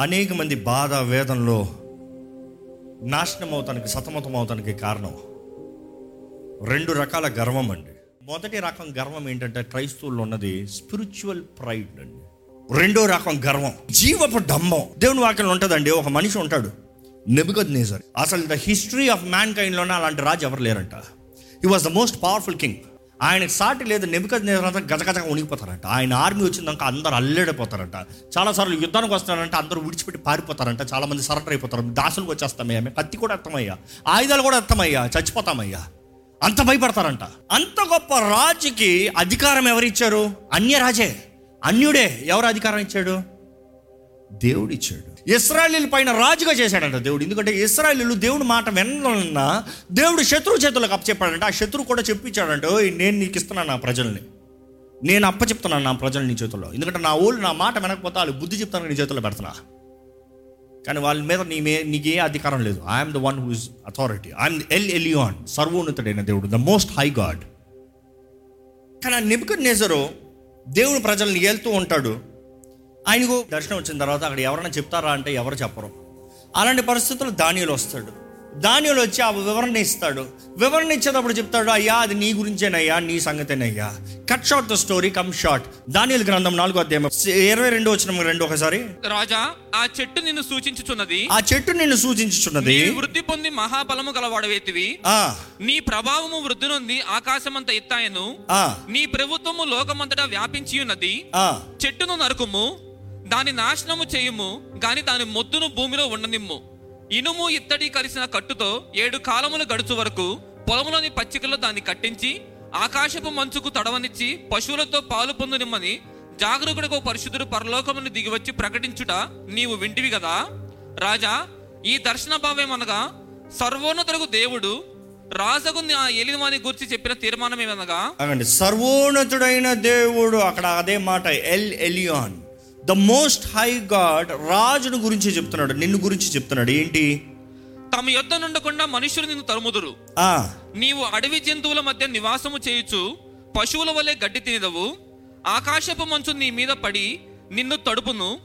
అనేక మంది బాధ వేదనలో నాశనం అవుతానికి సతమతం అవుతానికి కారణం. రెండు రకాల గర్వం అండి. మొదటి రకం గర్వం ఏంటంటే క్రైస్తవుల్లో ఉన్నది స్పిరిచువల్ ప్రైడ్ అండి. రెండో రకం గర్వం జీవపు డంబం. దేవుని వాక్యంలో ఉంటుందండి ఒక మనిషి ఉంటాడు నెబుగద్ నేజర్ అసలు ద హిస్టరీ ఆఫ్ మ్యాన్ కైండ్లోనే అలాంటి రాజు ఎవరు లేరంట. He was the most powerful king ఆయనకు సాటి లేదు నెబుకద్ నేజర్ గజగజగా ఉనిగిపోతారంట ఆయన ఆర్మీ వచ్చిందాక అందరూ అల్లడిపోతారంట. చాలాసార్లు యుద్ధానికి వస్తారంటే అందరూ విడిచిపెట్టి పారిపోతారంట చాలా మంది సరెండర్ అయిపోతారు దాసులకు వచ్చేస్తామయ్యా మేము కత్తి కూడా అర్థమయ్యా ఆయుధాలు కూడా అర్థమయ్యా చచ్చిపోతామయ్యా. అంత భయపడతారంట. అంత గొప్ప రాజుకి అధికారం ఎవరిచ్చారు అన్యరాజే. అన్యుడే ఎవరు అధికారం ఇచ్చాడు? దేవుడు ఇచ్చాడు. ఇస్రాయలీల పైన రాజుగా చేశాడంట దేవుడు. ఎందుకంటే ఇస్రాయలీలు దేవుడు మాట వినన్నా దేవుడు శత్రువు చేతులకు అప్పచెప్పాడంట. ఆ శత్రువు కూడా చెప్పించాడంట "ఓయ్, నేను నీకు ఇస్తున్నాను నా ప్రజల్ని. నేను అప్పచెప్తున్నాను నా ప్రజలు నీ చేతుల్లో. ఎందుకంటే నా ఊళ్ళు నా మాట వినకపోతే వాళ్ళు బుద్ధి చెప్తాను నీ చేతుల్లో పెడుతున్నా కానీ వాళ్ళ మీద నీ మే నీకు ఏ అధికారం లేదు. I'm the one who authority I'm El Elyon సర్వోన్నతుడైన దేవుడు ద మోస్ట్ హై గాడ్ కానీ ఆ నిపుకర్ నేజరు దేవుని ప్రజల్ని ఏళ్తూ ఉంటాడు. ఆయనకు దర్శనం వచ్చిన తర్వాత అక్కడ ఎవరైనా చెప్తారా అంటే ఎవరు చెప్పరు. అలాంటి పరిస్థితుల్లో దానియులు వస్తాడు. దానియులు వచ్చి ఆ వివరణ ఇస్తాడు. వివరణ ఇచ్చేటప్పుడు చెప్తాడు అయ్యా అది నీ గురించేనయ్యా నీ సంగతేనయ్యా. Cut short the story come short దానియుల గ్రంథం నాలుగో అధ్యాయం ఇరవై రెండు వచ్చిన రెండు ఒకసారి. రాజా ఆ చెట్టు నిన్ను సూచించుచున్నది. ఆ చెట్టు నిన్ను సూచించుచున్నది. వృద్ధి పొంది మహాబలము గలవాడవేతివి. ఆ. నీ ప్రభావము వృద్ధి నొంది ఆకాశమంత ఎత్తాయను. ఆ. నీ ప్రభుత్వము లోకమంతటా వ్యాపించి ఉన్నది ఆ. చెట్టును నరుకుము. దాని నాశనము చేయుము గాని దాని మొద్దును భూమిలో ఉండనిమ్ము. ఇనుము ఇత్తడి కలిసిన కట్టుతో ఏడు కాలములు గడుచు వరకు పొలములోని పచ్చికల్లో దాన్ని కట్టించి ఆకాశపు మంచుకు తడవనిచ్చి పశువులతో పాలు పొందునిమ్మని జాగరూకుడికి పరిశుద్ధుడు పరలోకమును దిగివచ్చి ప్రకటించుట నీవు వింటివి కదా రాజా ఈ దర్శన భావేమనగా సర్వోన్నతులకు దేవుడు రాజగు ఆ ఎలివాని గురించి చెప్పిన తీర్మానం ఏమనగా? సర్వోన్నతుడైన దేవుడు అక్కడ అదే మాట El Elyon. The most high God రాజును గురించి చెప్తున్నాడు నిన్ను గురించి చెప్తున్నాడు. ఏంటి? తమ యొద్ద నుండకుండా మనుషులు నిన్ను తరుముదురు. ఆ. నీవు అడవి జంతువుల మధ్య నివాసము చేయుచు పశువుల వలె గడ్డి తినదవు. ఆకాశపు మంచు నీ మీద పడి నిన్ను తడుపును.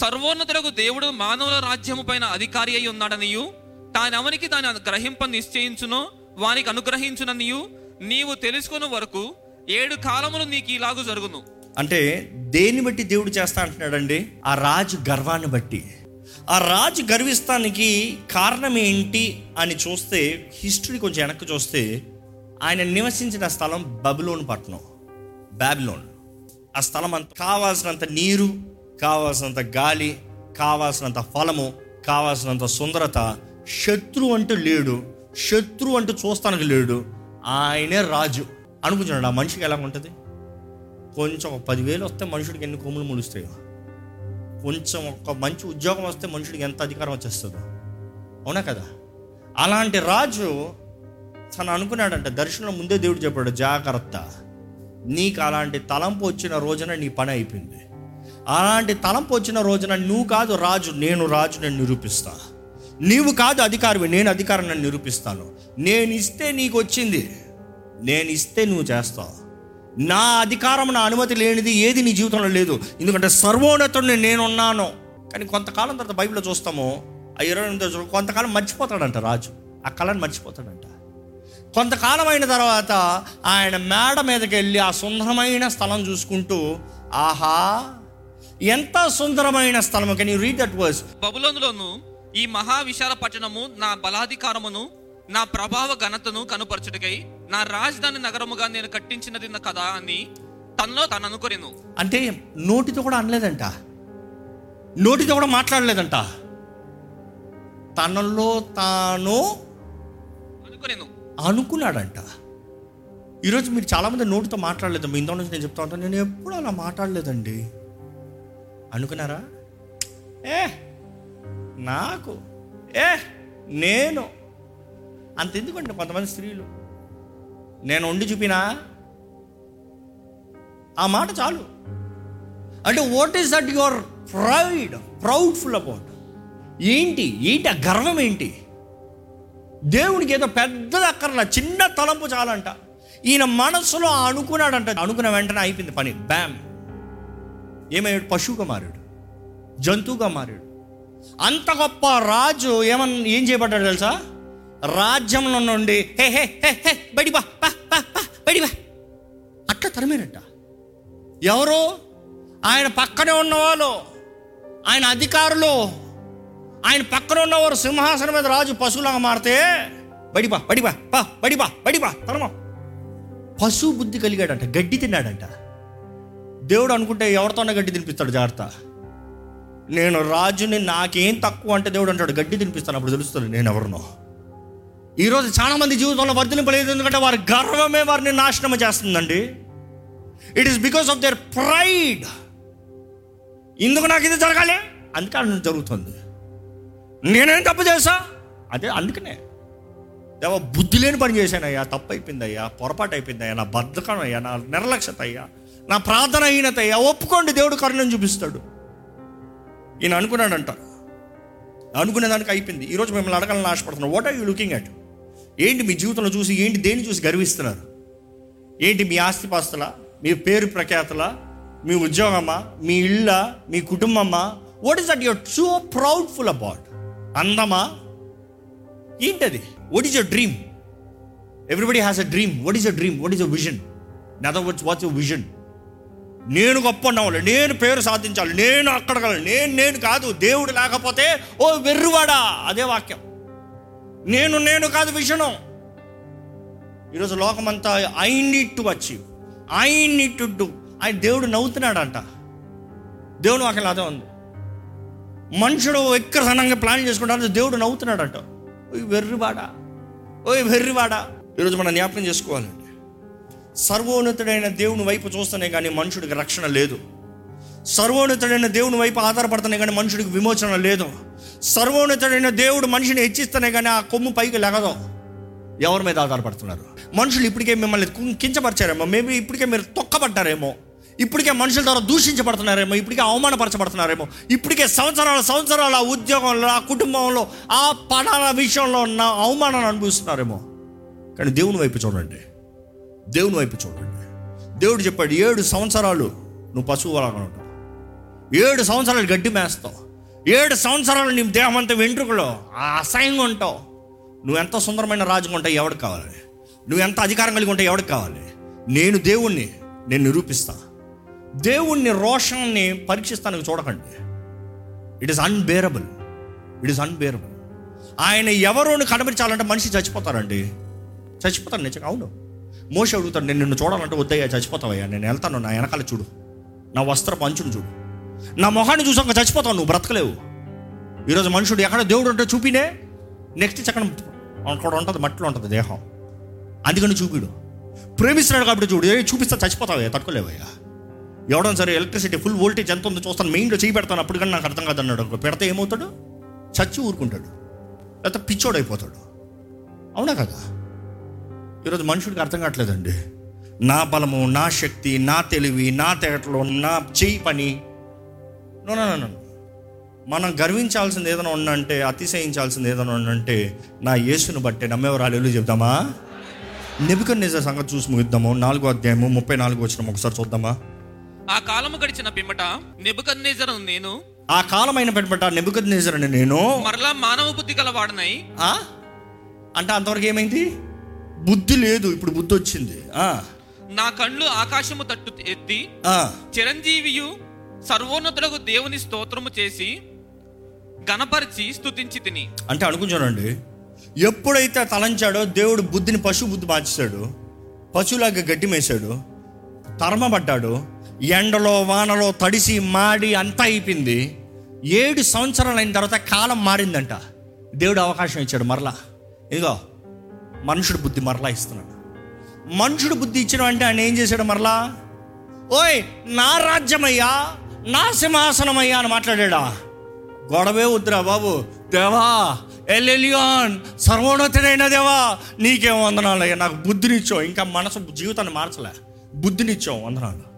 సర్వోన్నతులకు దేవుడు మానవుల రాజ్యము పైన అధికారి అయి ఉన్నాడనియు. తానెవనికి దాని గ్రహింప నిశ్చయించునో వానికి అనుగ్రహించుననియు. నీవు తెలుసుకున్న వరకు ఏడు కాలములు నీకు ఇలాగు జరుగును. అంటే దేన్ని బట్టి దేవుడు చేస్తా అంటున్నాడండి? ఆ రాజు గర్వాన్ని బట్టి. ఆ రాజు గర్విస్తానికి కారణం ఏంటి అని చూస్తే హిస్టరీ కొంచెం వెనక్కి చూస్తే ఆయన నివసించిన స్థలం బబులోన్ పట్టణం బాబిలోన్. ఆ స్థలం అంత కావాల్సినంత నీరు కావాల్సినంత గాలి కావాల్సినంత ఫలము కావాల్సినంత సుందరత శత్రు అంటూ లేడు శత్రు అంటూ చూస్తానికి లేడు ఆయనే రాజు. అనుకుంటున్నాడు ఆ మనిషికి ఎలా ఉంటుంది? కొంచెం ఒక పదివేలు వస్తే మనుషుడికి ఎన్ని కొమ్ములు ములుస్తాయో కొంచెం ఒక మంచి ఉద్యోగం వస్తే మనుషుడికి ఎంత అధికారం వచ్చేస్తుందో. అవునా కదా? అలాంటి రాజు తను అనుకున్నాడంట దర్శనం ముందే దేవుడు చెప్పాడు జాగ్రత్త. నీకు అలాంటి తలంపు వచ్చిన రోజున నీ పని అయిపోయింది. అలాంటి తలంపు వచ్చిన రోజున నువ్వు కాదు రాజు నేను రాజు నేను నిరూపిస్తా. నీవు కాదు అధికారివి నేను అధికారం నన్ను నిరూపిస్తాను. నేను ఇస్తే నీకు వచ్చింది. నేను ఇస్తే నువ్వు చేస్తావు. నా అధికారం నా అనుమతి లేనిది ఏది నీ జీవితంలో లేదు. ఎందుకంటే సర్వోన్నతుడిని నేనున్నాను. కానీ కొంతకాలం తర్వాత బైబిల్లో చూస్తాము ఆ ఇరవై ఎనిమిది కొంతకాలం మర్చిపోతాడంట రాజు. ఆ కళను మర్చిపోతాడంట. కొంతకాలం అయిన తర్వాత ఆయన మేడ మీదకి వెళ్ళి ఆ సుందరమైన స్థలం చూసుకుంటూ ఆహా ఎంత సుందరమైన స్థలం can you read that verse బబులోనులోను ఈ మహా విశాల పట్టణము నా బలాధికారమును నా ప్రభావ ఘనతను కనుపరచుటకై నా రాజధాని నగరముగా నేను కట్టించినది కదా అని తనలో తను అనుకొనిను అంటే నోటితో కూడా అనలేదంట. నోటితో కూడా మాట్లాడలేదంట. తనలో తాను అనుకొనిను అనుకున్నాడంట. ఈరోజు మీరు చాలామంది నోటితో మాట్లాడలేదు. మీ ఇంట్లో నుంచి నేను చెప్తా ఉంటాను. నేను ఎప్పుడు అలా మాట్లాడలేదండి. అనుకున్నారా? ఏ నాకు ఏ నేను. అంతెందుకండి కొంతమంది స్త్రీలు. నేను వండి చూపినా? ఆ మాట చాలు. అంటే what is that your pride proudful about ఏంటి? ఏంటి ఆ గర్వం ఏంటి? దేవునికి ఏదో పెద్దది అక్కర్లా చిన్న తలంపు చాలంట. ఈయన మనసులో అనుకున్నాడంట. అనుకున్న వెంటనే అయిపోయింది పని. బ్యామ్ ఏమయ్యాడు? పశువుగా మారాడు. జంతువుగా మారాడు. అంత గొప్ప రాజు ఏమన్నా ఏం చేయబడ్డాడు తెలుసా? రాజ్యంలో నుండి హే హే హే హే బడి బా బా బా బా బడి బా అట్లా తరిమేరట. ఎవరు? ఆయన పక్కనే ఉన్నవాళ్ళు. ఆయన అధికారులు. ఆయన పక్కన ఉన్నవారు సింహాసనం మీద రాజు పశువులాగా మారితే బడిబా బడిబా పా బడిబా బడిబా తరమా. పశువు బుద్ధి కలిగాడంట గడ్డి తిన్నాడంట. దేవుడు అనుకుంటే ఎవరితోనే గడ్డి తినిపిస్తాడు జాగ్రత్త. నేను రాజుని నాకేం తక్కువ అంటే దేవుడు అంటాడు గడ్డి తినిపిస్తాను అప్పుడు తెలుస్తుంది నేను ఎవరినో. ఈరోజు చాలా మంది జీవితంలో వర్ధలింపలేదు ఎందుకంటే వారి గర్వమే వారిని నాశనం చేస్తుందండి. It is because of their pride ఇందుకు నాకు ఇది జరగాలి? అందుకే అలా జరుగుతుంది. నేనేం తప్పు చేశా? అదే అందుకనే. దేవ బుద్ధి లేని పని చేశానయ్యా తప్పు అయిపోయిందయ్యా పొరపాటు అయిపోయిందయ్యా నా బద్ధకం అయ్యా నా నిర్లక్ష్యత అయ్యా నా ప్రార్థన హీనత అయ్యా ఒప్పుకోండి దేవుడు కరుణను చూపిస్తాడు. ఈయన అనుకున్నాడంట. అనుకునే దానికి అయిపోయింది ఈరోజు మిమ్మల్ని అడగాలని ఆశపడుతున్నాం what are you looking at ఏంటి మీ జీవితంలో చూసి ఏంటి దేన్ని చూసి గర్విస్తున్నారు? ఏంటి మీ ఆస్తిపాస్తుల? మీ పేరు ప్రఖ్యాతల? మీ ఉద్యోగమా? మీ ఇళ్ళ మీ కుటుంబమా? What is that your so proudful about అందమా? ఏంటది? What is your dream everybody has a dream what is your dream what is your vision another words what's your vision నేను గొప్ప ఉన్నవాళ్ళు నేను పేరు సాధించాలి నేను అక్కడ నేను నేను కాదు దేవుడు లేకపోతే ఓ వెర్రువాడా? అదే వాక్యం. నేను నేను కాదు విషణం. ఈరోజు లోకమంతా I need to achieve. I need to do. ఆయన దేవుడు నవ్వుతున్నాడంట. దేవుడు వాక్యం అదే ఉంది. మనుషుడు ఎక్కసనంగా ప్లాన్ చేసుకుంటాడు దేవుడు నవ్వుతున్నాడంట. ఓయ్ వెర్రివాడా. ఓయ్ వెర్రివాడా. ఈరోజు మనం జ్ఞాపకం చేసుకోవాలండి. సర్వోన్నతుడైన దేవుని వైపు చూస్తేనే కానీ మనుషుడికి రక్షణ లేదు. సర్వోన్నతుడైన దేవుని వైపు ఆధారపడుతూనే కానీ మనుషుడికి విమోచన లేదు. సర్వోన్నతుడైన దేవుడు మనిషిని హెచ్చిస్తేనే కానీ ఆ కొమ్ము పైకి లెగదు. ఎవరి మీద ఆధారపడుతున్నారు? మనుషులు ఇప్పటికే మిమ్మల్ని కించపరిచారేమో మేబీ ఇప్పటికే మీరు తొక్కబడ్డారేమో ఇప్పటికే మనుషుల ద్వారా దూషించబడుతున్నారేమో ఇప్పటికే అవమానపరచబడుతున్నారేమో ఇప్పటికే సంవత్సరాల సంవత్సరాల ఆ ఉద్యోగంలో ఆ కుటుంబంలో ఆ పడాల విషయంలో ఉన్న అవమానాన్ని అనుభవిస్తున్నారేమో. కానీ దేవుని వైపు చూడండి. దేవుని వైపు చూడండి. దేవుడు చెప్పాడు ఏడు సంవత్సరాలు నువ్వు పశువు లాగా ఉంటావు ఏడు సంవత్సరాలు గడ్డి మేస్తావు. ఏడు సంవత్సరాలు నీ దేహం అంతా వెంట్రుకలో. ఆ అసహ్యంగా ఉంటావు. నువ్వు ఎంత సుందరమైన రాజుగా ఉంటావు ఎవరికి కావాలి? నువ్వు ఎంత అధికారం కలిగి ఉంటావు ఎవరికి కావాలి? నేను దేవుణ్ణి నేను నిరూపిస్తా. దేవుణ్ణి రోషాన్ని పరీక్షిస్తానికి చూడకండి. It is unbearable it is unbearable ఆయన ఎవరోని కనిపించాలంటే మనిషి చచ్చిపోతారండి. చచ్చిపోతాను నిజంగా అవును. మోస అడుగుతాడు నేను నిన్ను చూడాలంటే వద్దయ్యా చచ్చిపోతావయ్యా నేను వెళ్తాను నా వెనకాల చూడు. నా వస్త్ర పంచును చూడు. నా మొహాన్ని చూసాక చచ్చిపోతావు నువ్వు బ్రతకలేవు. ఈరోజు మనుషుడు ఎక్కడ దేవుడు ఉంటే చూపినే? నెక్స్ట్ చక్కన కూడా ఉంటుంది మట్టిలో ఉంటుంది దేహం. అందుకని చూపిడు. ప్రేమిస్తున్నాడు కాబట్టి చూడు ఏ చూపిస్తా చచ్చిపోతావయ్యా తట్టుకోలేవయ్యా ఎవడం సరే ఎలక్ట్రిసిటీ ఫుల్ వోల్టేజ్ ఎంత ఉందో చూస్తాను మెయిన్లో చేయి పెడతాను అప్పుడు కానీ నాకు అర్థం కాదన్నాడు పెడితే ఏమవుతాడు? చచ్చి ఊరుకుంటాడు. లేకపోతే పిచ్చోడు అయిపోతాడు. అవునా కదా? ఈరోజు మనుషుడికి అర్థం కావట్లేదండి. నా బలము నా శక్తి నా తెలివి నా తేటలు నా చెయ్యి పని నో నో నో, నో మనం గర్వించాల్సింది ఏదైనా ఉందంటే అతిశయించాల్సింది ఏదైనా ఉందంటే నా యేసును బట్టే నమ్మేవారు. ఎల్లు చెప్దామా? నిబికన్ నిజర్ సంగతి చూసి ముగిద్దాము. నాలుగో అధ్యాయము ముప్పై నాలుగు వచ్చిన ఒకసారి చూద్దామా? ఆ కాలము గడిచిన పిమ్మట నెబుకద్నేజరు నేను ఆ కాలమైన పెట్టబట్ట నిబికన్ నిజర్ అని నేను మరలా మానవ బుద్ధి గలవాడనై. ఆ? అంటే అంతవరకు ఏమైంది? బుద్ధి లేదు ఇప్పుడు బుద్ధి వచ్చింది. ఆ, నా కళ్ళు ఆకాశము తట్టు ఎత్తి చిరంజీవియు సర్వోన్నతులకు దేవుని స్తోత్రము చేసి గణపరిచి స్థుతించి తిని. అంటే అనుకుంటానండి ఎప్పుడైతే తలంచాడో దేవుడు బుద్ధిని పశు బుద్ధి మార్చేశాడు పశువులాగా గడ్డి మేసాడు తరమబడ్డాడు ఎండలో వానలో తడిసి మాడి అంతా అయిపోయింది. ఏడు సంవత్సరాలు అయిన తర్వాత కాలం మారిందంట. దేవుడు అవకాశం ఇచ్చాడు మరలా. ఇదిగో మనుషుడు బుద్ధి మరలా ఇస్తున్నాడు. మనుషుడు బుద్ధి ఇచ్చిన అంటే ఆయన ఏం చేశాడు మరలా? ఓయ్ నా రాజ్యమయ్యా నా సింహాసనమయ్యా అని మాట్లాడా గొడవే వద్దురా బాబు. దేవా ఎల్లెలియాన్ సర్వోన్నతుడైన దేవా నీకేం వందనాలయ్యా? నాకు బుద్ధినిచ్చావు. ఇంకా మనసు జీవితాన్ని మార్చలే. బుద్ధినిచ్చావు వందనాలు.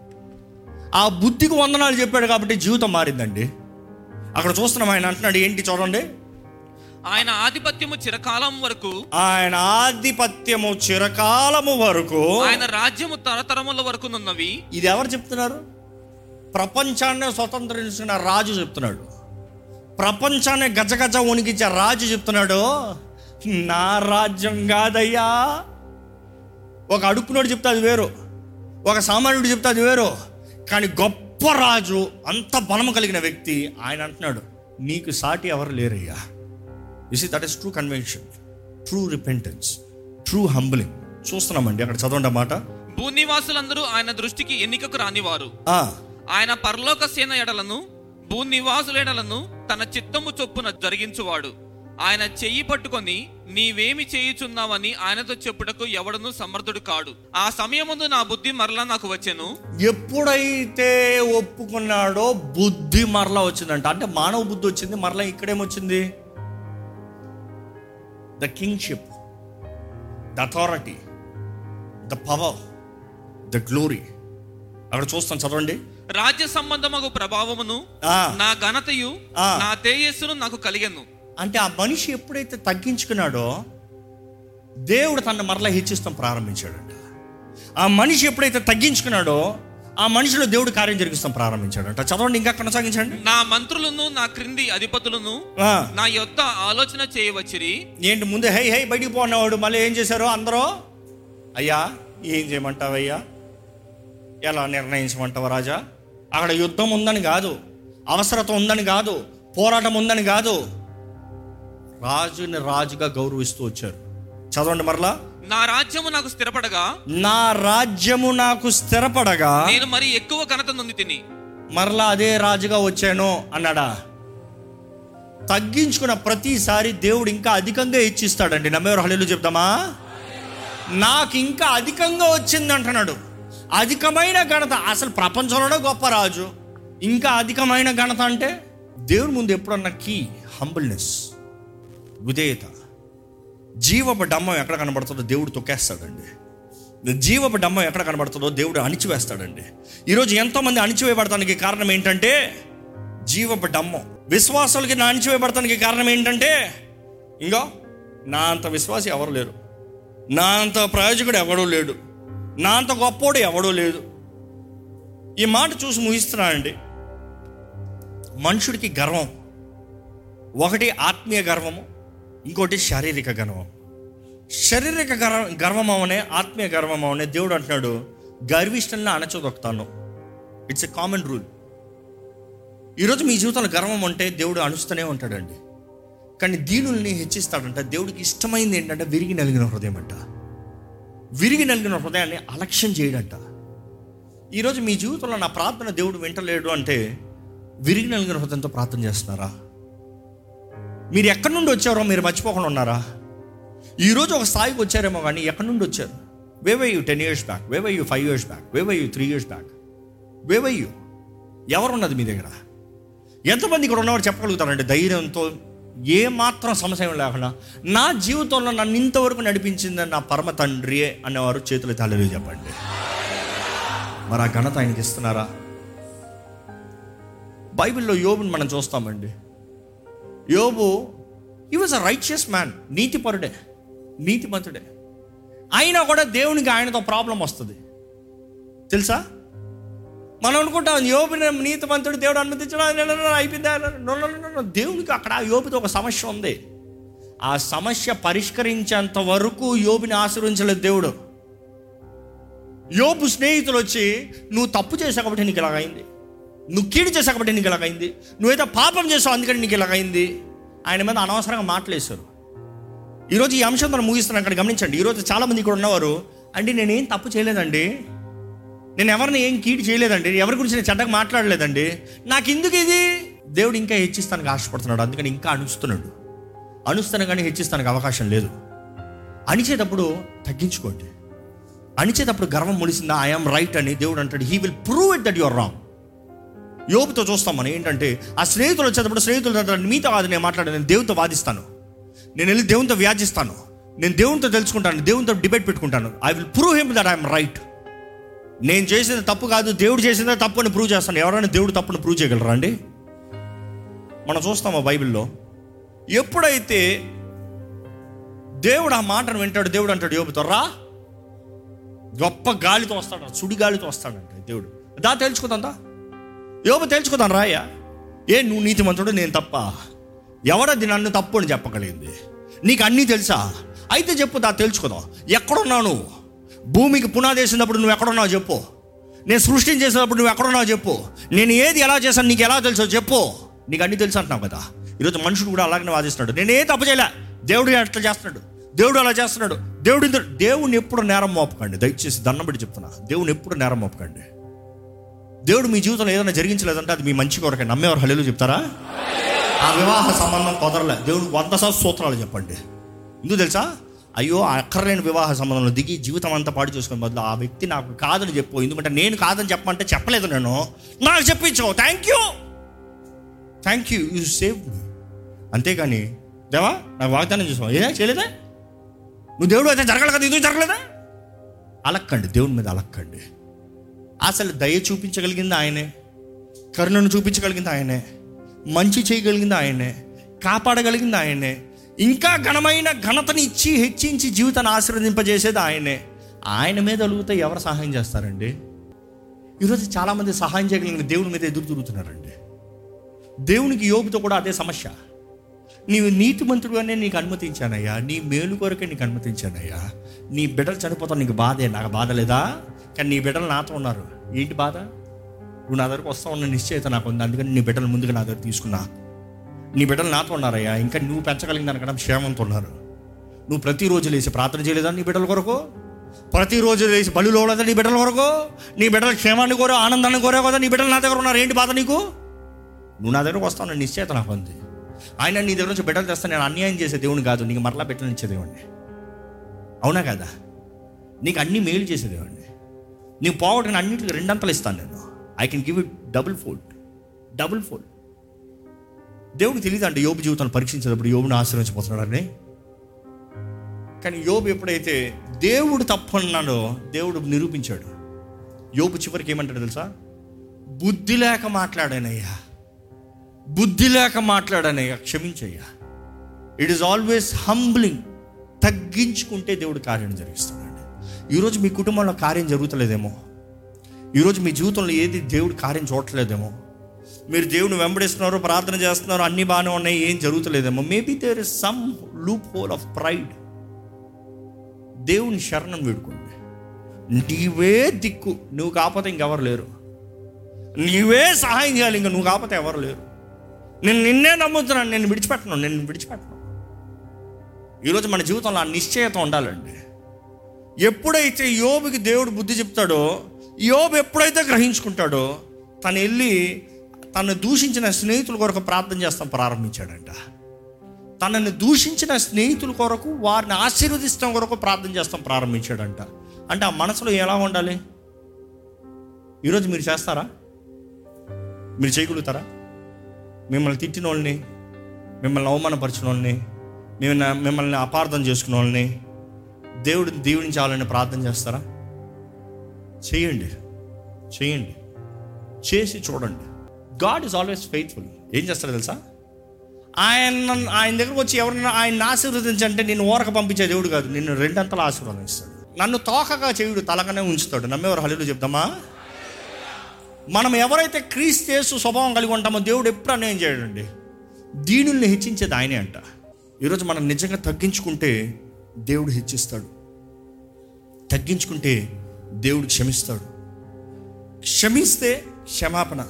ఆ బుద్ధికి వందనాలు చెప్పాడు కాబట్టి జీవితం మారిందండి. అక్కడ చూస్తున్నాం ఆయన అంటున్నాడు ఏంటి చూడండి. ఆయన ఆధిపత్యము చిరకాలం వరకు ఆయన ఆధిపత్యము చిరకాలము వరకు ఆయన రాజ్యము తరతరముల వరకు నున్నవి. ఇది ఎవరు చెప్తున్నారు? ప్రపంచాన్ని స్వతంత్రించిన రాజు చెప్తున్నాడు. ప్రపంచాన్ని గజగజ వణికించే రాజు చెప్తున్నాడు. నా రాజ్యం కాదయ్యా. ఒక అడుక్కునోడు చెప్తే అది వేరు. ఒక సామాన్యుడు చెప్తే అది వేరు. కానీ గొప్ప రాజు అంత బలము కలిగిన వ్యక్తి ఆయన అంటున్నాడు నీకు సాటి ఎవరు లేరయ్యా. Is that is true conviction true repentance true humbling చూస్తున్నామండి అక్కడ చదవండి మాట. భూనివాసులందరూ ఆయన దృష్టికి ఎన్నికకు రానివారు. ఆ, ఆయన పరలోక సేన ఎడలను భూనివాసుల ఎడలను తన చిత్తము చొప్పున జరిగించువాడు. ఆయన చెయ్యి పట్టుకొని నీవేమి చేయుచున్నావని ఆయనతో చెప్పుటకు ఎవడను సమర్థుడు కాడు. ఆ సమయముందు నా బుద్ధి మరలా నాకు వచ్చాను. ఎప్పుడైతే ఒప్పుకున్నాడో బుద్ధి మరలా వచ్చిందంట. అంటే మానవ బుద్ధి వచ్చింది మరలా ఇక్కడేమొచ్చింది? The kingship the authority the power the glory అక్కడ చూస్తాం చదవండి. రాజ్య సంబంధమగు ప్రభావమును నా ఘనతయు. నా తేజస్సును నాకు కలిగెను. అంటే ఆ మనిషి ఎప్పుడైతే తగ్గించుకున్నాడో దేవుడు తన మరలా హెచ్చిస్తాం ప్రారంభించాడంట. ఆ మనిషి ఎప్పుడైతే తగ్గించుకున్నాడో ఆ మనిషిలో దేవుడు కార్యం జరిగిస్తాం ప్రారంభించాడంట. చదవండి ఇంకా కొనసాగించండి. నా మంత్రులను నా క్రింది అధిపతులను నా యొద్ద ఆలోచన చేయవచ్చిరి. ఏంటి ముందు హై హై బయటికి పోన్నవాడు మళ్ళీ ఏం చేశారు అందరూ? అయ్యా ఏం చేయమంటావయ్యా? ఎలా నిర్ణయించమంటావు రాజా? అక్కడ యుద్ధం ఉందని కాదు అవసరత ఉందని కాదు పోరాటం ఉందని కాదు. రాజుని రాజుగా గౌరవిస్తూ వచ్చారు. చదవండి మరలా. నా రాజ్యము నాకు స్థిరపడగా? నా రాజ్యము నాకు స్థిరపడగా. నేను మరి ఎక్కువ ఘనత నొంది తిని. మరలా అదే రాజుగా వచ్చాను అన్నాడా? తగ్గించుకున్న ప్రతిసారి దేవుడు ఇంకా అధికంగా ఇచ్చిస్తాడండి నమ్మేవారు హళీలు చెప్తామా నాకు ఇంకా అధికంగా వచ్చింది అంటున్నాడు. అధికమైన ఘనత. అసలు ప్రపంచంలోనే గొప్ప రాజు. ఇంకా అధికమైన ఘనత అంటే దేవుని ముందు ఎప్పుడన్నా కీ? హంబుల్నెస్. విధేయత. జీవపు డమ్మం ఎక్కడ కనబడుతుందో దేవుడు తొక్కేస్తాడండి. జీవపు డమ్మం ఎక్కడ కనబడుతుందో దేవుడు అణిచివేస్తాడండి. ఈరోజు ఎంతోమంది అణిచివేయబడటానికి కారణం ఏంటంటే జీవపు డమ్మం. విశ్వాసాలకి నా అణిచివేయబడటానికి కారణం ఏంటంటే ఇంకో నా అంత విశ్వాసి ఎవరు లేరు. నా అంత ప్రయోజకుడు ఎవడూ లేడు. నా అంత గొప్పోడు ఎవడూ లేదు. ఈ మాట చూసి ముగిస్తున్నానండి. మనుషుడికి గర్వం ఒకటి ఆత్మీయ గర్వము ఇంకోటి శారీరక గర్వం. శారీరక గర్వ గర్వం అవనే ఆత్మీయ గర్వం అవనే దేవుడు అంటున్నాడు గర్విష్టంగా అణచదొక్కుతాను. ఇట్స్ ఎ కామన్ రూల్ ఈరోజు మీ జీవితంలో గర్వం అంటే దేవుడు అణుస్తూనే ఉంటాడండి. కానీ దీనుల్ని హెచ్చిస్తాడంట దేవుడికి ఇష్టమైంది ఏంటంటే విరిగి నలిగిన హృదయం అంట విరిగి నలిగిన హృదయాన్ని అలక్ష్యం చేయడంట. ఈరోజు మీ జీవితంలో నా ప్రార్థన దేవుడు వింటలేడు అంటే విరిగి నలిగిన హృదయంతో ప్రార్థన చేస్తున్నారా? మీరు ఎక్కడి నుండి వచ్చారో మీరు మర్చిపోకుండా ఉన్నారా? ఈరోజు ఒక స్థాయికి వచ్చారేమో కానీ ఎక్కడి నుండి వచ్చారు? Where were you ten years back where were you five years back where were you three years back where were you ఎవరున్నది మీ దగ్గర? ఎంతమంది ఇక్కడ ఉన్నవారు చెప్పగలుగుతారంటే ధైర్యంతో ఏ మాత్రం సమస్య లేకుండా నా జీవితంలో నన్ను ఇంతవరకు నడిపించింది నా పరమ తండ్రియే అనేవారు చేతులు తల్లి చెప్పండి. మరి ఆ ఘనత ఆయనకి ఇస్తున్నారా? బైబిల్లో యోబుని మనం చూస్తామండి. యోబు ఈ వాజ్ అ రైచియస్ మ్యాన్ నీతిపరుడే నీతిమంతుడే. అయినా కూడా దేవునికి ఆయనతో ప్రాబ్లం వస్తుంది. తెలుసా? మనం అనుకుంటాం యోబుని నీతిమంతుడు దేవుడు అనుమతించడం అయిపోయిందా దేవునికి అక్కడ ఆ యోబుతో ఒక సమస్య ఉంది. ఆ సమస్య పరిష్కరించేంత వరకు యోబుని ఆశ్రయించలేదు దేవుడు. యోబు స్నేహితులు వచ్చి నువ్వు తప్పు చేసావు కాబట్టి నీకు ఇలాగైంది నువ్వు కీడు చేసావు కాబట్టి నీకు ఇలాగైంది నువ్వేదో పాపం చేసావు అందుకని నీకు ఇలాగైంది ఆయన మీద అనవసరంగా మాటలేశారు ఈరోజు ఈ అంశం మనం ముగిస్తున్నాం. అక్కడ గమనించండి. ఈరోజు చాలామంది ఇక్కడ ఉన్నవారు అండి నేనేం తప్పు చేయలేదండి. నేను ఎవరిని ఏం కీడు చేయలేదండి. ఎవరి గురించి నేను చెడ్డగా మాట్లాడలేదండి. నాకు ఎందుకు ఇది? దేవుడు ఇంకా హెచ్చిస్తానికి ఆశపడుతున్నాడు. అందుకని ఇంకా అణుస్తున్నాడు. అణుస్తాను కానీ హెచ్చిస్తానికి అవకాశం లేదు. అణిచేటప్పుడు తగ్గించుకోండి. అణిచేటప్పుడు గర్వం ముడిసిందా ఐఎమ్ రైట్ అని దేవుడు అంటాడు. He will prove it that your wrong యోబుతో చూస్తాం మనం. ఏంటంటే ఆ స్నేహితులు వచ్చేటప్పుడు స్నేహితులు అంటారు మీతో కాదు నేను మాట్లాడాను నేను దేవునితో వాదిస్తాను. నేను వెళ్ళి దేవునితో వ్యాధిస్తాను నేను దేవునితో తెలుసుకుంటాను దేవునితో డిబేట్ పెట్టుకుంటాను. I will prove him that I'm right నేను చేసిన తప్పు కాదు దేవుడు చేసిన తప్పు అని ప్రూవ్ చేస్తాను. ఎవరైనా దేవుడు తప్పును ప్రూవ్ చేయగలరా అండి? మనం చూస్తామా బైబిల్లో? ఎప్పుడైతే దేవుడు ఆ మాటను వింటాడు దేవుడు అంటాడు యోబుతో రా గొప్ప గాలితో వస్తాడు సుడి గాలితో వస్తాడంట దేవుడు. దా తెలుసుకుందా యోబు తెలుసుకుందాం రాయ ఏ నువ్వు నీతిమంతుడు నేను తప్ప. ఎవడది నన్ను తప్పు అని చెప్పగలిగింది? నీకు అన్నీ తెలుసా? అయితే చెప్పు దా తెలుసుకుందాం ఎక్కడున్నావు నువ్వు? భూమికి పునాది వేసినప్పుడు నువ్వు ఎక్కడున్నావు చెప్పు. నేను సృష్టిని చేసినప్పుడు నువ్వు ఎక్కడున్నావు చెప్పు. నేను ఏది ఎలా చేశాను నీకు ఎలా తెలుసో చెప్పు. నీకు అన్నీ తెలుసు అంటున్నావు కదా. ఈరోజు మనుషుడు కూడా అలాగనే వాదిస్తున్నాడు. నేను ఏ తప్పు చేయలే. దేవుడు అట్లా చేస్తున్నాడు? దేవుడు అలా చేస్తున్నాడు. దేవుడు ఇంత- దేవుడిని ఎప్పుడు నేరం మోపకండి. దయచేసి దండం పెట్టి చెప్తున్నా. దేవుని ఎప్పుడు నేరం మోపకండి. దేవుడు మీ జీవితంలో ఏదైనా జరిగించలేదంటే అది మీ మంచి కొరకే. నమ్మేవారు హలేలు చెప్తారా? ఆ వివాహ సంబంధం కుదరలే. దేవుడు వంద సార్ సూత్రాలు చెప్పండి. ఎందుకు తెలుసా? అయ్యో అక్కర్లేని వివాహ సంబంధంలో దిగి జీవితం అంతా పాడు చేసుకుని బదులు ఆ వ్యక్తి నాకు కాదని చెప్పు. ఎందుకంటే నేను కాదని చెప్పమంటే చెప్పలేదు నేను. నాకు చెప్పించావు. Thank you thank you you save అంతేకాని దేవా నాకు వాగ్దానం చేసావు. ఏదైనా చేయలేదా? నువ్వు దేవుడు అయితే జరగలేదు కదా? ఇది జరగలేదా? అలక్కండి. దేవుని మీద అలక్కండి. అసలు దయ చూపించగలిగింది ఆయనే. కరుణను చూపించగలిగింది ఆయనే. మంచి చేయగలిగింది ఆయనే. కాపాడగలిగింది ఆయనే. ఇంకా ఘనమైన ఘనతని ఇచ్చి హెచ్చించి జీవితాన్ని ఆశీర్వదింపజేసేది ఆయనే. ఆయన మీద అలుగుతే ఎవరు సహాయం చేస్తారండి? ఈరోజు చాలామంది సహాయం చేయగలిగిన దేవుని మీద ఎదురు తిరుగుతున్నారండి. దేవునికి యోగుతో కూడా అదే సమస్య. నీవు నీతిమంతుడుగానే నీకు అనుమతించానయ్యా. నీ మేలు కొరకే నీకు అనుమతించానయ్యా. నీ బిడ్డలు చనిపోతాను నీకు బాధే. నాకు బాధ లేదా? కానీ నీ బిడ్డలు నాతో ఉన్నారు. ఏంటి బాధ? నువ్వు నా దగ్గరకు వస్తా ఉన్న నిశ్చయిత నాకు ఉంది. అందుకని నీ బిడ్డలు ముందుగా నా దగ్గర తీసుకున్నా. నీ బిడ్డలు నాతో ఉన్నారయ్యా. ఇంకా నువ్వు పెంచగలిగిన దానికన్నా క్షేమంతో ఉన్నారు. నువ్వు ప్రతిరోజు లేచి ప్రార్థన చేయలేదా నీ బిడ్డల కొరకు? ప్రతిరోజు లేచి బలిలో లేదా నీ బిడ్డల కొరకు? నీ బిడ్డల క్షేమాన్ని కోరో ఆనందాన్ని కోరే కదా నీ బిడ్డలు నా దగ్గర ఉన్నారు. ఏంటి బాధ నీకు? నువ్వు నా దగ్గరకు వస్తావు నిశ్చయిత నాకు ఉంది. ఆయన నీ దగ్గర నుంచి బిడ్డలు తెస్తా నేను అన్యాయం చేసే దేవుని కాదు. నీకు మరలా బిడ్డలు ఇచ్చే దేవుడిని అవునా కదా? నీకు అన్ని మేలు చేసే దేవుడిని నీకు పోవడానికి అన్నింటికి రెండంతలు ఇస్తాను నేను. I can give it double fold double fold దేవుడికి తెలియదు అంటే యోబు జీవితాన్ని పరీక్షించేటప్పుడు యోబుని ఆశ్రయించబోతున్నాడని కానీ యోబు ఎప్పుడైతే దేవుడు తప్పన్నాడో దేవుడు నిరూపించాడు. యోబు చివరికి ఏమంటాడు తెలుసా? బుద్ధి లేక మాట్లాడానయ్యా. బుద్ధి లేక మాట్లాడానయ్యా. క్షమించయ్యా. ఇట్ ఈస్ ఆల్వేస్ హంబ్లింగ్ తగ్గించుకుంటే దేవుడు కార్యం జరిగిస్తున్నాడు. ఈరోజు మీ కుటుంబంలో కార్యం జరుగుతలేదేమో? ఈరోజు మీ జీవితంలో ఏది దేవుడు కార్యం చూడట్లేదేమో? మీరు దేవుని వెంబడిస్తున్నారు ప్రార్థన చేస్తున్నారు అన్ని బాగానే ఉన్నాయి ఏం జరుగుతలేదేమో. Maybe there is some loophole of pride దేవుని శరణం వేడుకోండి. నీవే దిక్కు నువ్వు కాకపోతే ఇంకెవరు లేరు. నీవే సహాయం చేయాలి ఇంకా నువ్వు కాకపోతే ఎవరు లేరు. నేను నిన్నే నమ్ముతున్నాను నేను విడిచిపెట్టను నేను విడిచిపెట్టను. ఈరోజు మన జీవితంలో ఆ నిశ్చయత ఉండాలండి. ఎప్పుడైతే యోబుకి దేవుడు బుద్ధి చెప్తాడో యోబు ఎప్పుడైతే గ్రహించుకుంటాడో తను వెళ్ళి తనను దూషించిన స్నేహితుల కొరకు ప్రార్థన చేస్తాం ప్రారంభించాడంట. తనని దూషించిన స్నేహితుల కొరకు వారిని ఆశీర్వదిస్తాం కొరకు ప్రార్థన చేస్తాం ప్రారంభించాడంట. అంటే ఆ మనసులో ఎలా ఉండాలి? ఈరోజు మీరు చేస్తారా? మీరు చేయగలుగుతారా? మిమ్మల్ని తిట్టిన వాళ్ళని మిమ్మల్ని అవమానపరిచిన వాళ్ళని మిమ్మల్ని మిమ్మల్ని అపార్థం చేసుకున్న వాళ్ళని దేవుడిని దీవించాలని ప్రార్థన చేస్తారా? చేయండి. చేయండి. చేసి చూడండి. గాడ్ ఈజ్ ఆల్వేస్ ఫెయిత్ఫుల్ ఏం చేస్తారో తెలుసా? ఆయన ఆయన దగ్గరకు వచ్చి ఎవరైనా ఆయన ఆశీర్వదించంటే నేను ఓరక పంపించే దేవుడు కాదు నిన్ను రెండంతలు ఆశీర్వదిస్తాడు. నన్ను తోకగా చేయుడు తలగానే ఉంచుతాడు. నమ్మేవారు హలీలు చెప్తామా మనం ఎవరైతే క్రీస్తేసు స్వభావం కలిగి ఉంటామో దేవుడు ఎప్పుడు అన్యాయం చేయడండి. దీనుల్ని హెచ్చించేది ఆయనే అంట. ఈరోజు మనం నిజంగా తగ్గించుకుంటే దేవుడు హెచ్చిస్తాడు. తగ్గించుకుంటే దేవుడు క్షమిస్తాడు. క్షమిస్తే క్షమాపణ.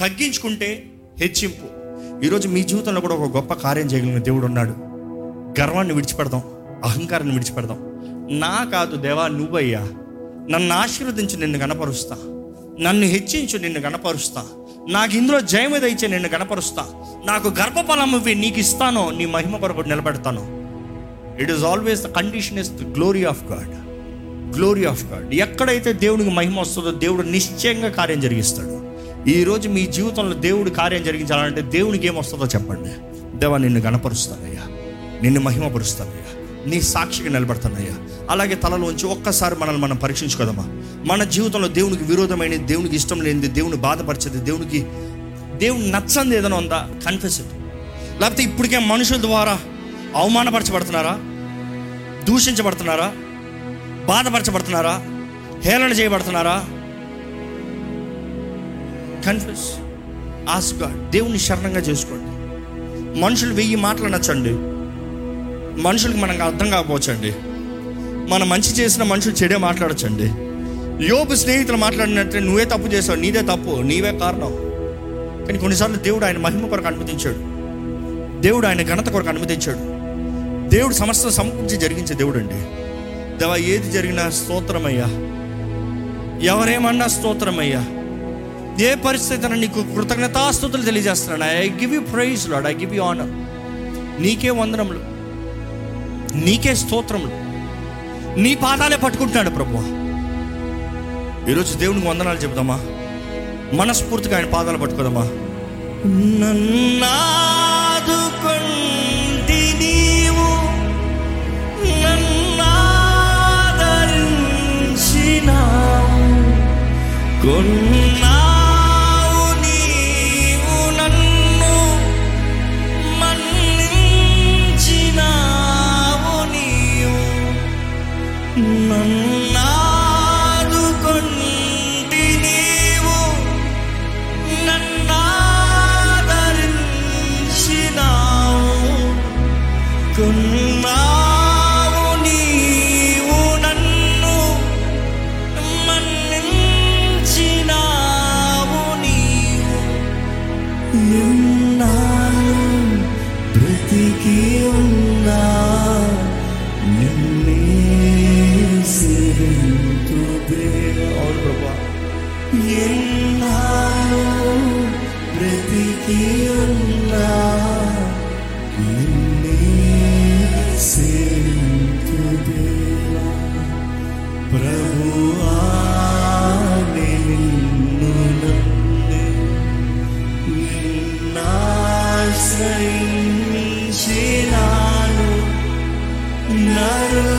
తగ్గించుకుంటే హెచ్చింపు. ఈరోజు మీ జీవితంలో కూడా ఒక గొప్ప కార్యం చేయగలిగిన దేవుడు ఉన్నాడు గర్వాన్ని విడిచిపెడదాం అహంకారాన్ని విడిచిపెడదాం. నా కాదు దేవా నువ్వయ్యా. నన్ను ఆశీర్వదించి నిన్ను గణపరుస్తా. నన్ను హెచ్చించు నిన్ను గణపరుస్తా. నాకు ఇందులో జయమే దయచే నిన్ను గణపరుస్తా. నాకు గర్భఫలం ఇవి నీకు ఇస్తానో నీ మహిమ కొరకు నిలబెడతాను. It is always the condition is the glory of God glory of God ఎక్కడైతే దేవునికి మహిమ వస్తుందో దేవుడు నిశ్చయంగా కార్యం జరిగిస్తాడు. ఈరోజు మీ జీవితంలో దేవుడు కార్యం జరిగించాలంటే దేవునికి ఏమొస్తుందో చెప్పండి. దేవా నిన్ను గణపరుస్తానయ్యా నిన్ను మహిమపరుస్తానయ్యా. నీ సాక్షిగా నిలబడతానయ్యా. అలాగే తలలోంచి ఒక్కసారి మనల్ని మనం పరీక్షించుకోదమ్మా. మన జీవితంలో దేవునికి విరోధమైన దేవునికి ఇష్టం లేనిది దేవుని బాధపరిచేది దేవునికి దేవుని నచ్చంది ఏదైనా ఉందా? కన్ఫెస్ లేకపోతే ఇప్పటికే మనుషుల ద్వారా అవమానపరచబడుతున్నారా? దూషించబడుతున్నారా? బాధపరచబడుతున్నారా? హేళన చేయబడుతున్నారా? కన్ఫ్యూస్ ఆస్గా దేవుని శరణంగా చేసుకోండి. మనుషులు వెయ్యి మాటలు నచ్చండి. మనుషులకు మనకు అర్థం కాకపోవచ్చండి. మనం మంచి చేసిన మనుషులు చెడే మాట్లాడచ్చండి. యోపు స్నేహితులు మాట్లాడినట్టే నువ్వే తప్పు చేసావు నీదే తప్పు నీవే కారణం. కానీ కొన్నిసార్లు దేవుడు ఆయన మహిమ కొరకు అనుమతించాడు. దేవుడు ఆయన ఘనత కొరకు అనుమతించాడు. దేవుడు సమస్త సమకూర్చి జరిగించే దేవుడు అండి దేవా ఏది జరిగినా స్తోత్రమయ్యా. ఎవరేమన్నా స్తోత్రమయ్యా. ఏ పరిస్థితి నీకు కృతజ్ఞతాస్తుతులు తెలియజేస్తున్నాను. I give you praise Lord I give you honour నీకే వందనములు. నీకే స్తోత్రములు. నీ పాదాలే పట్టుకుంటున్నాడు ప్రభు ఈరోజు దేవునికి వందనాలు చెబుదామా? మనస్ఫూర్తిగా ఆయన పాదాలు పట్టుకోదామా నన్నాదుకొంటి నీవు నన్నాదరించినావు. కొన్నావు नरु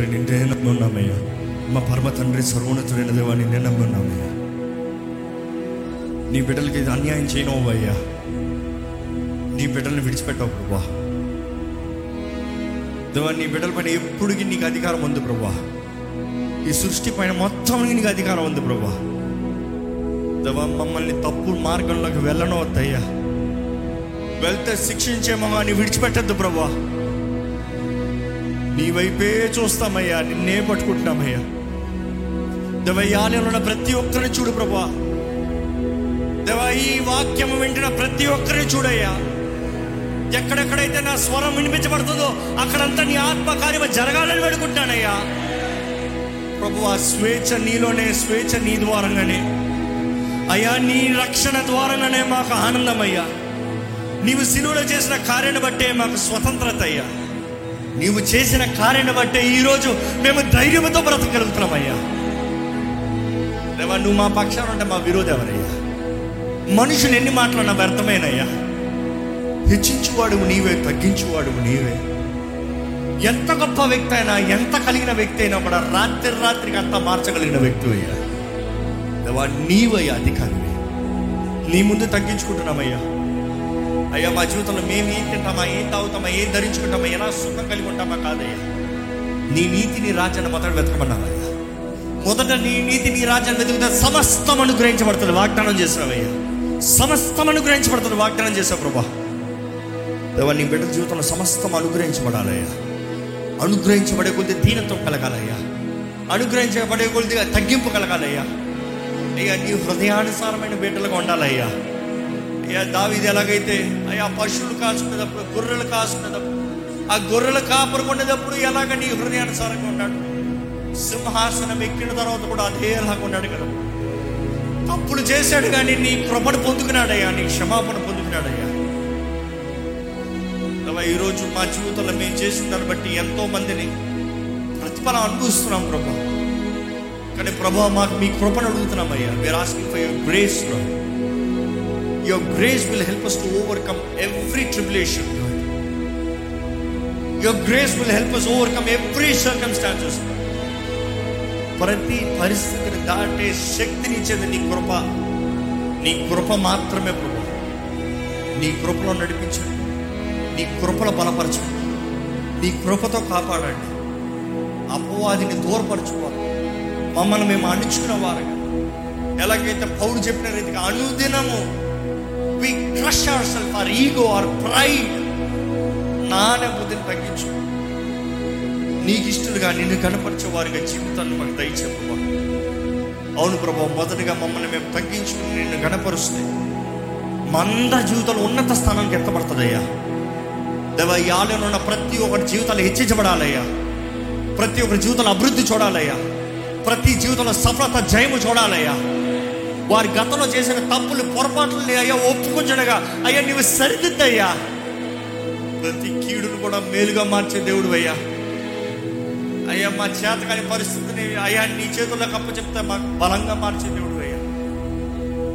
తండ్రి నిండే నమ్మున్నామయ్యా. మా పరమ తండ్రి సర్వోన్నతుడైన దేవా నిన్నే నమ్మున్నామయ్యా. నీ బిడ్డలకి ఇది అన్యాయం చేయనవయ్యా నీ బిడ్డల్ని విడిచిపెట్టవు ప్రభా. దేవా నీ బిడ్డల పైన ఎప్పుడుకి నీకు అధికారం ఉంది ప్రభా. ఈ సృష్టి పైన మొత్తం నీకు అధికారం ఉంది ప్రభా. దేవా మమ్మల్ని తప్పు మార్గంలోకి వెళ్ళనవద్దయ్యా. వెళ్తే శిక్షించేమో అని విడిచిపెట్టద్దు ప్రభా. నీ వైపే చూస్తామయ్యా నిన్నే పట్టుకుంటున్నామయ్యా. దేవయ్యాలలో ఉన్న ప్రతి ఒక్కరిని చూడు ప్రభా. దేవా ఈ వాక్యం వింటున్న ప్రతి ఒక్కరిని చూడయ్యా. ఎక్కడెక్కడైతే నా స్వరం వినిపించబడుతుందో అక్కడంతా నీ ఆత్మకార్యం జరగాలని వేడుకుంటానయ్యా ప్రభు ఆ స్వేచ్ఛ నీలోనే స్వేచ్ఛ నీ ద్వారంగానే. అయ్యా నీ రక్షణ ద్వారంగానే మాకు ఆనందమయ్యా. నీవు సిలువలో చేసిన కార్యాన్ని బట్టే మాకు స్వతంత్రత అయ్యా. నీవు చేసిన కార్యం బట్టే ఈరోజు మేము ధైర్యంతో బ్రతకగలుగుతున్నామయ్యా. రేవా నువ్వు మా పక్షాన ఉంటే మా విరోధి ఎవరయ్యా? మనుషులు ఎన్ని మాట్లాడినా వ్యర్థమేనయ్యా. హెచ్చించువాడు నీవే తగ్గించువాడు నీవే. ఎంత గొప్ప వ్యక్తి అయినా ఎంత కలిగిన వ్యక్తి అయినా కూడా రాత్రి రాత్రికి అంతా మార్చగలిగిన వ్యక్తి అయ్యా. దేవా నీవయ్యా అధికారి నీ ముందు తగ్గించుకుంటున్నామయ్యా. అయ్యా మా జీవితంలో మేము ఏం తింటామా ఏం తాగుతామా ఏం ధరించుకుంటామా ఎలా సుఖం కలిగి ఉంటామా కాదయ్యా. నీ నీతిని రాజ్యాన్ని మొదట వెతకమన్నావయ్యా. మొదట నీ నీతి నీ రాజ్యాన్ని వెతుకుతే సమస్తం అనుగ్రహించబడుతుంది వాగ్దానం చేసినావయ్యా. సమస్తం అనుగ్రహించబడుతుంది వాగ్దానం చేసావు ప్రభా. దేవా నీ బిడ్డ జీవితంలో సమస్తం అనుగ్రహించబడాలయ్యా. అనుగ్రహించబడే కొద్ది దీనత్వం కలగాలయ్యా. అనుగ్రహించబడే కొద్దిగా తగ్గింపు కలగాలయ్యా. అయ్యా నీ హృదయానుసారమైన బిడ్డలుగా ఉండాలయ్యా. దావిది ఎలాగైతే అయ్యా పశువులు కాసుకునేటప్పుడు గొర్రెలు కాసుకునేటప్పుడు ఆ గొర్రెలు కాపరుకునేటప్పుడు ఎలాగ నీ హృదయానుసారంగా ఉన్నాడు? సింహాసనం ఎక్కిన తర్వాత కూడా అదేలాగా ఉన్నాడు కదా. తప్పులు చేశాడు కానీ నీ కృపణ పొందుకున్నాడయ్యా నీ క్షమాపణ పొందుకున్నాడయ్యా. దేవా ఈరోజు మా జీవితంలో మేము చేసిన దాన్ని బట్టి ఎంతో మందిని ప్రతిఫలం అనుభవిస్తున్నాం ప్రభా. కానీ ప్రభా మాకు మీ కృపను అడుగుతున్నాం అయ్యా we are asking for your grace your grace will help us to overcome every tribulation your grace will help us overcome every circumstances ప్రతి పరిస్థితిని దాటే శక్తినిచ్చేది నీ కృప. నీ కృప మాత్రమే ప్రభు. నీ కృపలో నడిపించండి. నీ కృపలో బలపరచండి. నీ కృపతో కాపాడండి. అపవాదిని దూరపరచుకోవాలి మమ్మల్ని మేము అణుచుకున్న వారుగా. ఎలాగైతే పౌరు చెప్పిన రీతిగా అనుదినము we crush our self or ego or pride నానే బుద్ధిని తగ్గించు. నీకు ఇష్టలుగా నిన్ను కనపరిచే వారిగా జీవితాన్ని మాకు దయచే అవును ప్రభా మొదటగా మమ్మల్ని మేము తగ్గించుకుని నిన్ను కనపరుస్తే మంద జీవితంలో ఉన్నత స్థానానికి ఎత్తబడుతుందయ్యా దేవ ఈ ఆలయంలో ఉన్న ప్రతి ఒక్కరి జీవితాలు హెచ్చించబడాలయ్యా. ప్రతి ఒక్కరి జీవితంలో అభివృద్ధి చూడాలయ్యా. ప్రతి జీవితంలో సఫలత జయము చూడాలయ్యా. వారి గతంలో చేసిన తప్పులు పొరపాట్లు అయ్యా ఒప్పుకుంచడగా అయ్యా నీవు సరిదిద్దయ్యా. ప్రతి కీడును కూడా మేలుగా మార్చే దేవుడు అయ్యా. అయ్యా మా చేత కాని పరిస్థితిని అయ్యా నీ చేతుల్లో కప్ప చెప్తే మాకు బలంగా మార్చే దేవుడు అయ్యా.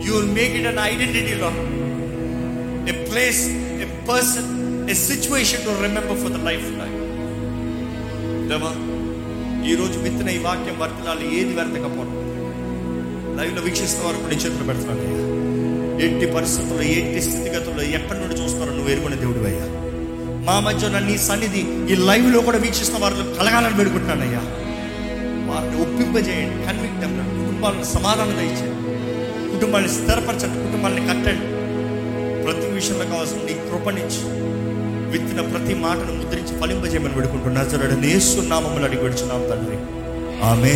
You will make it an ఐడెంటిటీలో a place a person a situation to remember for the lifetime దేవా ఈరోజు విత్తిన ఈ వాక్యం వర్తనాలు ఏది వ్యర్థకపోవడం? లైవ్లో వీక్షిస్తున్న వారు కూడా చేతులు పెడతాను అయ్యా ఎట్టి పరిస్థితుల్లో ఎట్టి స్థితిగతుల్లో ఎక్కడి నుండి చూస్తున్నారో నువ్వు ఎరుగునే దేవుడు అయ్యా మా మధ్య నన్ను నీ సన్నిధి ఈ లైవ్లో కూడా వీక్షిస్తున్న వారిలో కలగాలని పెడుకుంటున్నానయ్యా వారిని ఒప్పింపజేయండి కన్విక్ట్ కుటుంబాలను సమాధానం దయచేయండి. కుటుంబాన్ని స్థిరపరచండి కుటుంబాన్ని కట్టండి. ప్రతి విషయంలో కావాల్సిన నీ కృపణించి విత్తిన ప్రతి మాటను ముద్రించి ఫలింపజేయమని పెడుకుంటున్నా జరడు నేస్తున్నామని అడిగి పెడుచున్నాం తండ్రి. ఆమె